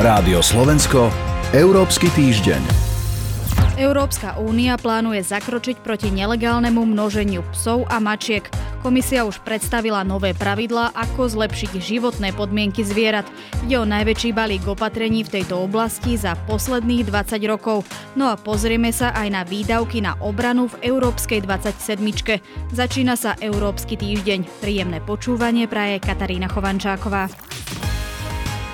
Rádio Slovensko, Európsky týždeň. Európska únia plánuje zakročiť proti nelegálnemu množeniu psov a mačiek. Komisia už predstavila nové pravidlá, ako zlepšiť životné podmienky zvierat. Ide o najväčší balík opatrení v tejto oblasti za posledných 20 rokov. No a pozrieme sa aj na výdavky na obranu v Európskej 27. Začína sa Európsky týždeň. Príjemné počúvanie praje Katarína Chovančáková.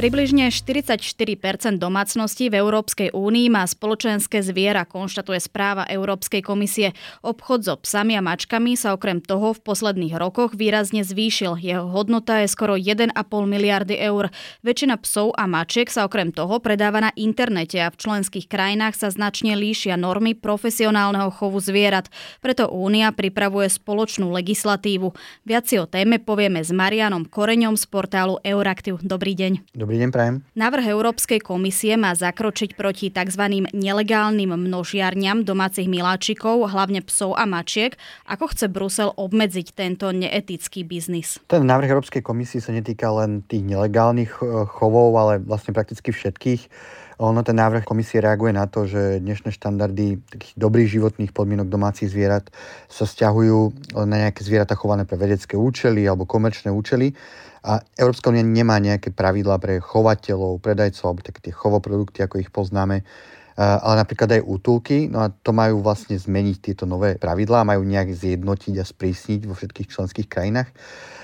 Približne 44% domácností v Európskej únii má spoločenské zviera, konštatuje správa Európskej komisie. Obchod so psami a mačkami sa okrem toho v posledných rokoch výrazne zvýšil. Jeho hodnota je skoro 1,5 miliardy eur. Väčšina psov a mačiek sa okrem toho predáva na internete a v členských krajinách sa značne líšia normy profesionálneho chovu zvierat. Preto Únia pripravuje spoločnú legislatívu. Viac si o téme povieme s Marianom Koreňom z portálu Euraktiv. Dobrý deň. Dobrý Dobrý deň, prajem. Návrh Európskej komisie má zakročiť proti tzv. nelegálnym množiarňam domácich miláčikov, hlavne psov a mačiek. Ako chce Brusel obmedziť tento neetický biznis? Ten návrh Európskej komisie sa netýka len tých nelegálnych eh, chovov, ale vlastne prakticky všetkých. Ono ten návrh komisie reaguje na to, že dnešné štandardy takých dobrých životných podmienok domácich zvierat sa stiahujú na nejaké zvieratá chované pre vedecké účely alebo komerčné účely a Európska únia nemá nejaké pravidlá pre chovateľov, predajcov alebo také tie chovoprodukty, ako ich poznáme, ale napríklad aj útulky. No a to majú vlastne zmeniť tieto nové pravidlá, majú nejak zjednotiť a sprísniť vo všetkých členských krajinách.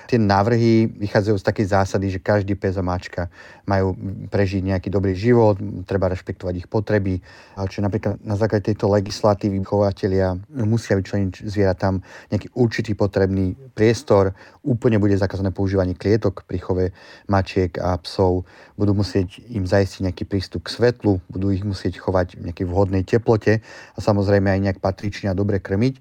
Tie návrhy vychádzajú z takej zásady, že každý pes a mačka majú prežiť nejaký dobrý život, treba rešpektovať ich potreby. Čiže napríklad na základe tejto legislatívy chovateľia musia vyčleniť zvieratám nejaký určitý potrebný priestor. Úplne bude zakázané používanie klietok pri chove mačiek a psov. Budú musieť im zajistiť nejaký prístup k svetlu, budú ich musieť chovať v nejakej vhodnej teplote a samozrejme aj nejak patrične a dobre krmiť.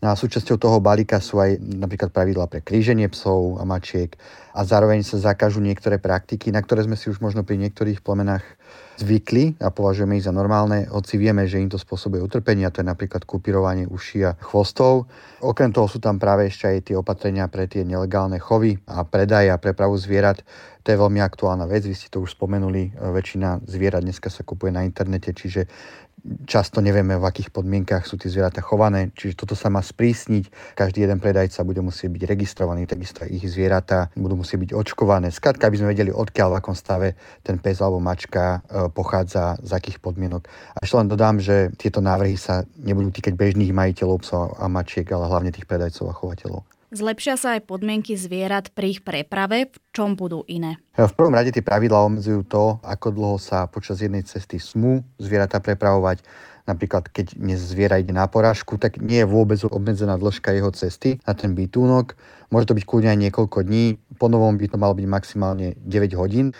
No a súčasťou toho balíka sú aj napríklad pravidla pre kríženie psov a mačiek a zároveň sa zakážu niektoré praktiky, na ktoré sme si už možno pri niektorých plemenách zvykli a považujeme ich za normálne, hoci vieme, že im to spôsobuje utrpenie, a to je napríklad kupírovanie uší a chvostov. Okrem toho sú tam práve ešte aj tie opatrenia pre tie nelegálne chovy a predaj a prepravu zvierat. To je veľmi aktuálna vec, vy ste to už spomenuli, väčšina zvierat dneska sa kupuje na internete, čiže často nevieme, v akých podmienkach sú tie zvieratá chované, čiže toto sa má sprísniť. Každý jeden predajca bude musieť byť registrovaný, takisto ich zvieratá budú musieť byť očkované. Skrátka, aby sme vedeli, odkiaľ v akom stave ten pes alebo mačka e, pochádza, z akých podmienok. A ešte len dodám, že tieto návrhy sa nebudú týkať bežných majiteľov psov a mačiek, ale hlavne tých predajcov a chovateľov. Zlepšia sa aj podmienky zvierat pri ich preprave, v čom budú iné? V prvom rade tie pravidlá obmedzujú to, ako dlho sa počas jednej cesty smú zvieratá prepravovať. Napríklad, keď dnes zviera ide na porážku, tak nie je vôbec obmedzená dĺžka jeho cesty na ten bytúnok. Môže to byť kľudne aj niekoľko dní, po novom by to malo byť maximálne 9 hodín.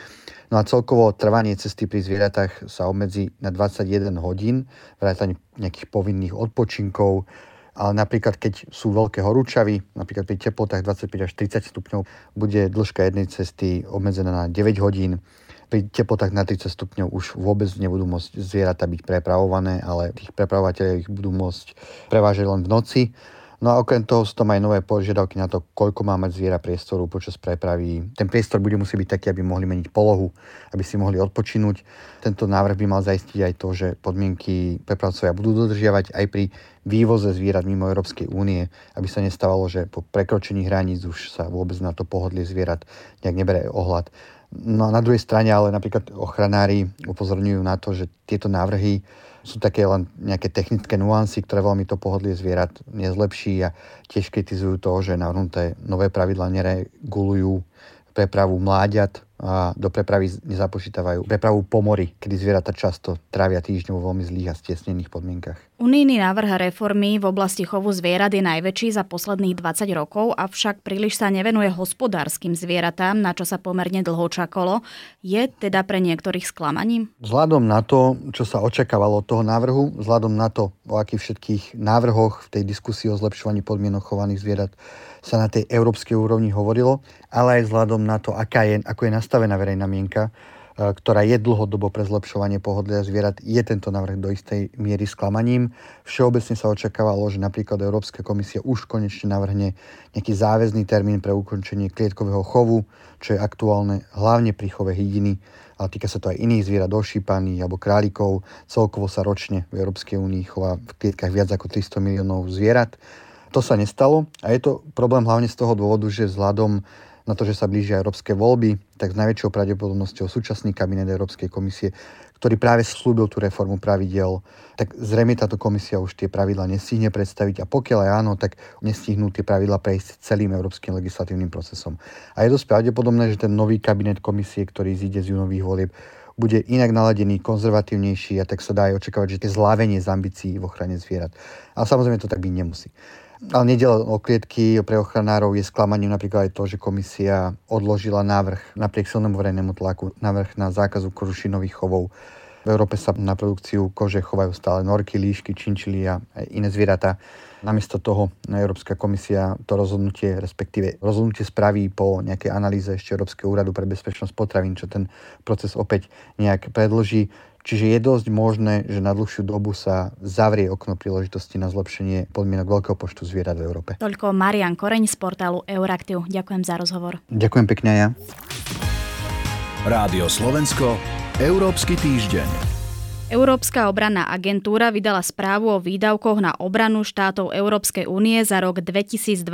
No a celkovo trvanie cesty pri zvieratách sa obmedzí na 21 hodín, vrátane nejakých povinných odpočinkov, ale napríklad keď sú veľké horúčavy, napríklad pri teplotách 25 až 30 stupňov, bude dĺžka jednej cesty obmedzená na 9 hodín. Pri teplotách na 30 stupňov už vôbec nebudú môcť zvieratá byť prepravované, ale tých prepravovateľov ich budú môcť prevážať len v noci No a okrem toho sú tam aj nové požiadavky na to, koľko má mať zviera priestoru počas prepravy. Ten priestor bude musieť byť taký, aby mohli meniť polohu, aby si mohli odpočinúť. Tento návrh by mal zaistiť aj to, že podmienky prepravcovia budú dodržiavať aj pri vývoze zvierat mimo Európskej únie, aby sa nestávalo, že po prekročení hraníc už sa vôbec na to pohodlie zvierat nejak nebere ohľad. No a na druhej strane ale napríklad ochranári upozorňujú na to, že tieto návrhy sú také len nejaké technické nuancy, ktoré veľmi to pohodlie zvierat nezlepší a tiež kritizujú to, že navrhnuté nové pravidla neregulujú prepravu mláďat a do prepravy nezapočítavajú prepravu pomory, kedy zvieratá často trávia týždňov vo veľmi zlých a stiesnených podmienkach. Unijný návrh reformy v oblasti chovu zvierat je najväčší za posledných 20 rokov, avšak príliš sa nevenuje hospodárskym zvieratám, na čo sa pomerne dlho čakalo. Je teda pre niektorých sklamaním? Vzhľadom na to, čo sa očakávalo od toho návrhu, vzhľadom na to, o akých všetkých návrhoch v tej diskusii o zlepšovaní podmienok chovaných zvierat sa na tej európskej úrovni hovorilo, ale aj vzhľadom na to, aká je, ako je nastavená verejná mienka, ktorá je dlhodobo pre zlepšovanie pohodlia zvierat, je tento návrh do istej miery sklamaním. Všeobecne sa očakávalo, že napríklad Európska komisia už konečne navrhne nejaký záväzný termín pre ukončenie klietkového chovu, čo je aktuálne hlavne pri chove hydiny, ale týka sa to aj iných zvierat, ošípaných alebo králikov. Celkovo sa ročne v Európskej únii chová v klietkách viac ako 300 miliónov zvierat. To sa nestalo a je to problém hlavne z toho dôvodu, že vzhľadom na to, že sa blížia európske voľby, tak s najväčšou pravdepodobnosťou súčasný kabinet Európskej komisie, ktorý práve slúbil tú reformu pravidel, tak zrejme táto komisia už tie pravidla nestihne predstaviť a pokiaľ aj áno, tak nestihnú tie pravidla prejsť celým európskym legislatívnym procesom. A je dosť pravdepodobné, že ten nový kabinet komisie, ktorý zíde z junových volieb, bude inak naladený, konzervatívnejší a tak sa dá aj očakávať, že tie zlávenie z ambícií v ochrane zvierat. Ale samozrejme to tak byť nemusí. Ale nedel o klietky pre ochranárov je sklamaním napríklad aj to, že komisia odložila návrh napriek silnému verejnému tlaku, návrh na zákazu kožušinových chovov. V Európe sa na produkciu kože chovajú stále norky, líšky, činčily a iné zvieratá. Namiesto toho Európska komisia to rozhodnutie, respektíve rozhodnutie spraví po nejakej analýze ešte Európskeho úradu pre bezpečnosť potravín, čo ten proces opäť nejak predloží. Čiže je dosť možné, že na dlhšiu dobu sa zavrie okno príležitosti na zlepšenie podmienok veľkého počtu zvierat v Európe. Toľko Marian Koreň z portálu Euraktiv. Ďakujem za rozhovor. Ďakujem pekne ja. Rádio Slovensko, Európsky týždeň. Európska obranná agentúra vydala správu o výdavkoch na obranu štátov Európskej únie za rok 2022.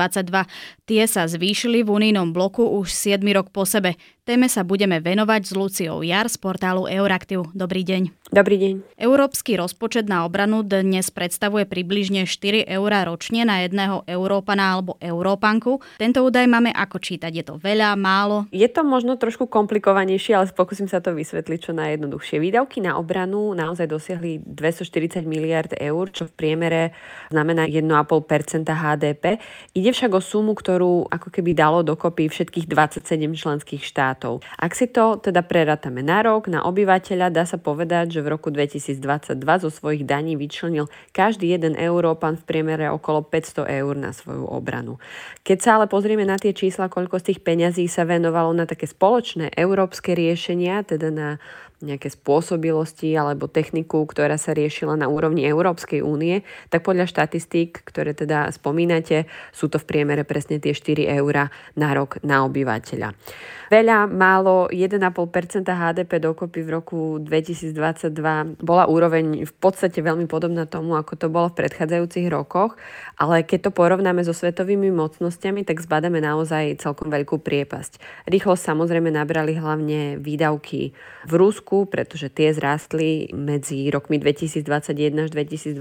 Tie sa zvýšili v unijnom bloku už 7 rok po sebe. Téme sa budeme venovať s Luciou Jar z portálu Euraktiv. Dobrý deň. Dobrý deň. Európsky rozpočet na obranu dnes predstavuje približne 4 eurá ročne na jedného Európana alebo Európanku. Tento údaj máme ako čítať? Je to veľa, málo? Je to možno trošku komplikovanejšie, ale pokúsim sa to vysvetliť čo najjednoduchšie. Výdavky na obranu naozaj dosiahli 240 miliard eur, čo v priemere znamená 1,5 HDP. Ide však o sumu, ktorú ako keby dalo dokopy všetkých 27 členských štátov štátov. Ak si to teda prerátame na rok, na obyvateľa, dá sa povedať, že v roku 2022 zo svojich daní vyčlenil každý jeden Európan v priemere okolo 500 eur na svoju obranu. Keď sa ale pozrieme na tie čísla, koľko z tých peňazí sa venovalo na také spoločné európske riešenia, teda na nejaké spôsobilosti alebo techniku, ktorá sa riešila na úrovni Európskej únie, tak podľa štatistík, ktoré teda spomínate, sú to v priemere presne tie 4 eurá na rok na obyvateľa. Veľa, málo, 1,5% HDP dokopy v roku 2022 bola úroveň v podstate veľmi podobná tomu, ako to bolo v predchádzajúcich rokoch, ale keď to porovnáme so svetovými mocnosťami, tak zbadáme naozaj celkom veľkú priepasť. Rýchlo samozrejme nabrali hlavne výdavky v Rusku, pretože tie zrástli medzi rokmi 2021 až 2022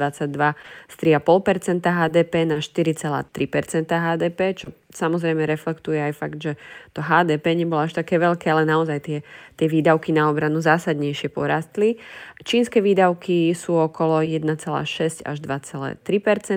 z 3,5% HDP na 4,3% HDP, čo samozrejme reflektuje aj fakt, že to HDP nebolo až také veľké, ale naozaj tie, tie výdavky na obranu zásadnejšie porastli. Čínske výdavky sú okolo 1,6 až 2,3%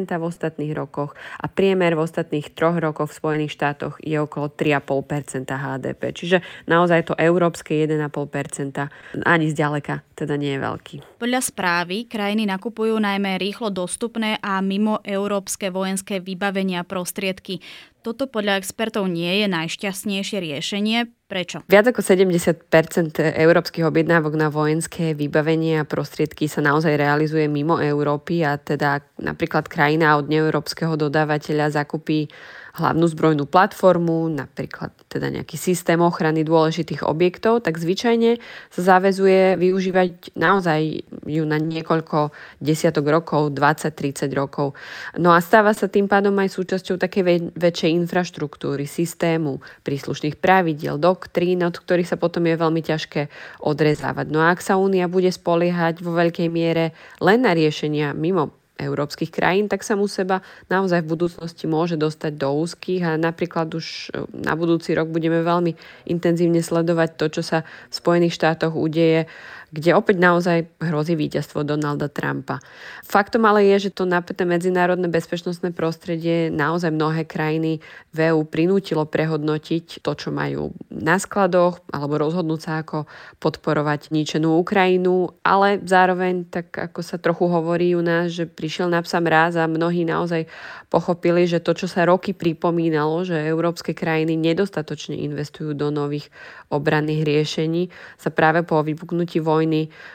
v ostatných rokoch a priemer v ostatných troch rokoch v Spojených štátoch je okolo 3,5 HDP. Čiže naozaj to európske 1,5% ani zďaleka teda nie je veľký. Podľa správy krajiny nakupujú najmä rýchlo dostupné a mimo európske vojenské vybavenia prostriedky. Toto podľa expertov nie je najšťastnejšie riešenie. Prečo? Viac ako 70% európskych objednávok na vojenské vybavenie a prostriedky sa naozaj realizuje mimo Európy a teda napríklad krajina od neeurópskeho dodávateľa zakupí hlavnú zbrojnú platformu, napríklad teda nejaký systém ochrany dôležitých objektov, tak zvyčajne sa záväzuje využívať naozaj ju na niekoľko desiatok rokov, 20-30 rokov. No a stáva sa tým pádom aj súčasťou takej väčšej infraštruktúry, systému, príslušných pravidiel, doktrín, od ktorých sa potom je veľmi ťažké odrezávať. No a ak sa Únia bude spoliehať vo veľkej miere len na riešenia mimo európskych krajín, tak sa mu seba naozaj v budúcnosti môže dostať do úzkých a napríklad už e, na budúci rok budeme veľmi intenzívne sledovať to, čo sa v Spojených štátoch udeje kde opäť naozaj hrozí víťazstvo Donalda Trumpa. Faktom ale je, že to napäté medzinárodné bezpečnostné prostredie naozaj mnohé krajiny v EU prinútilo prehodnotiť to, čo majú na skladoch, alebo rozhodnúť sa, ako podporovať ničenú Ukrajinu, ale zároveň, tak ako sa trochu hovorí u nás, že prišiel na psa mráz a mnohí naozaj pochopili, že to, čo sa roky pripomínalo, že európske krajiny nedostatočne investujú do nových obranných riešení, sa práve po vypuknutí vojny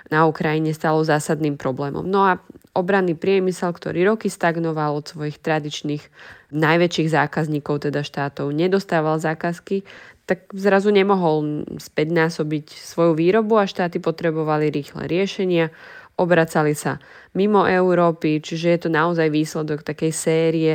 na Ukrajine stalo zásadným problémom. No a obranný priemysel, ktorý roky stagnoval od svojich tradičných najväčších zákazníkov, teda štátov, nedostával zákazky, tak zrazu nemohol späť násobiť svoju výrobu a štáty potrebovali rýchle riešenia, obracali sa mimo Európy, čiže je to naozaj výsledok takej série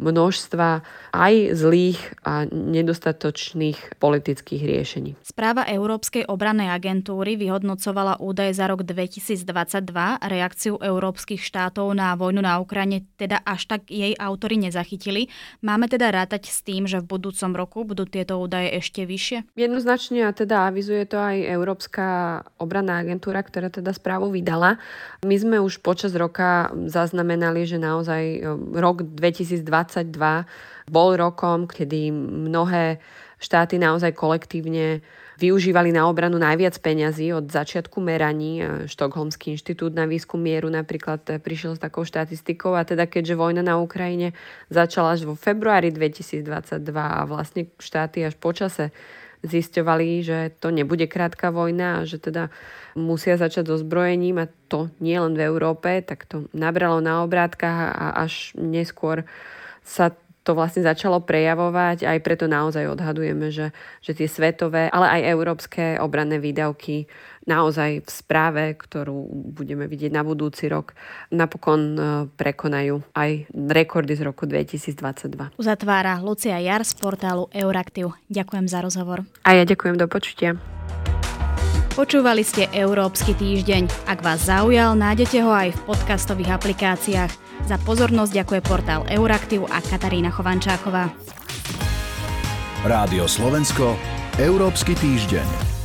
množstva aj zlých a nedostatočných politických riešení. Správa Európskej obrannej agentúry vyhodnocovala údaje za rok 2022, reakciu európskych štátov na vojnu na Ukrajine, teda až tak jej autory nezachytili. Máme teda rátať s tým, že v budúcom roku budú tieto údaje ešte vyššie? Jednoznačne a teda avizuje to aj Európska obranná agentúra, ktorá teda správu vydala. My sme už počas roka zaznamenali, že naozaj e, rok 2020 2022 bol rokom, kedy mnohé štáty naozaj kolektívne využívali na obranu najviac peňazí od začiatku meraní. Štokholmský inštitút na výskum mieru napríklad prišiel s takou štatistikou a teda keďže vojna na Ukrajine začala až vo februári 2022 a vlastne štáty až počase zisťovali, že to nebude krátka vojna a že teda musia začať so zbrojením a to nie len v Európe, tak to nabralo na obrátkach a až neskôr sa to vlastne začalo prejavovať, aj preto naozaj odhadujeme, že, že tie svetové, ale aj európske obranné výdavky naozaj v správe, ktorú budeme vidieť na budúci rok, napokon e, prekonajú aj rekordy z roku 2022. Uzatvára Lucia Jar z portálu Euraktiv. Ďakujem za rozhovor. A ja ďakujem do počutia. Počúvali ste Európsky týždeň. Ak vás zaujal, nájdete ho aj v podcastových aplikáciách. Za pozornosť ďakuje portál Euraktiv a Katarína Chovančáková. Rádio Slovensko, Európsky týždeň.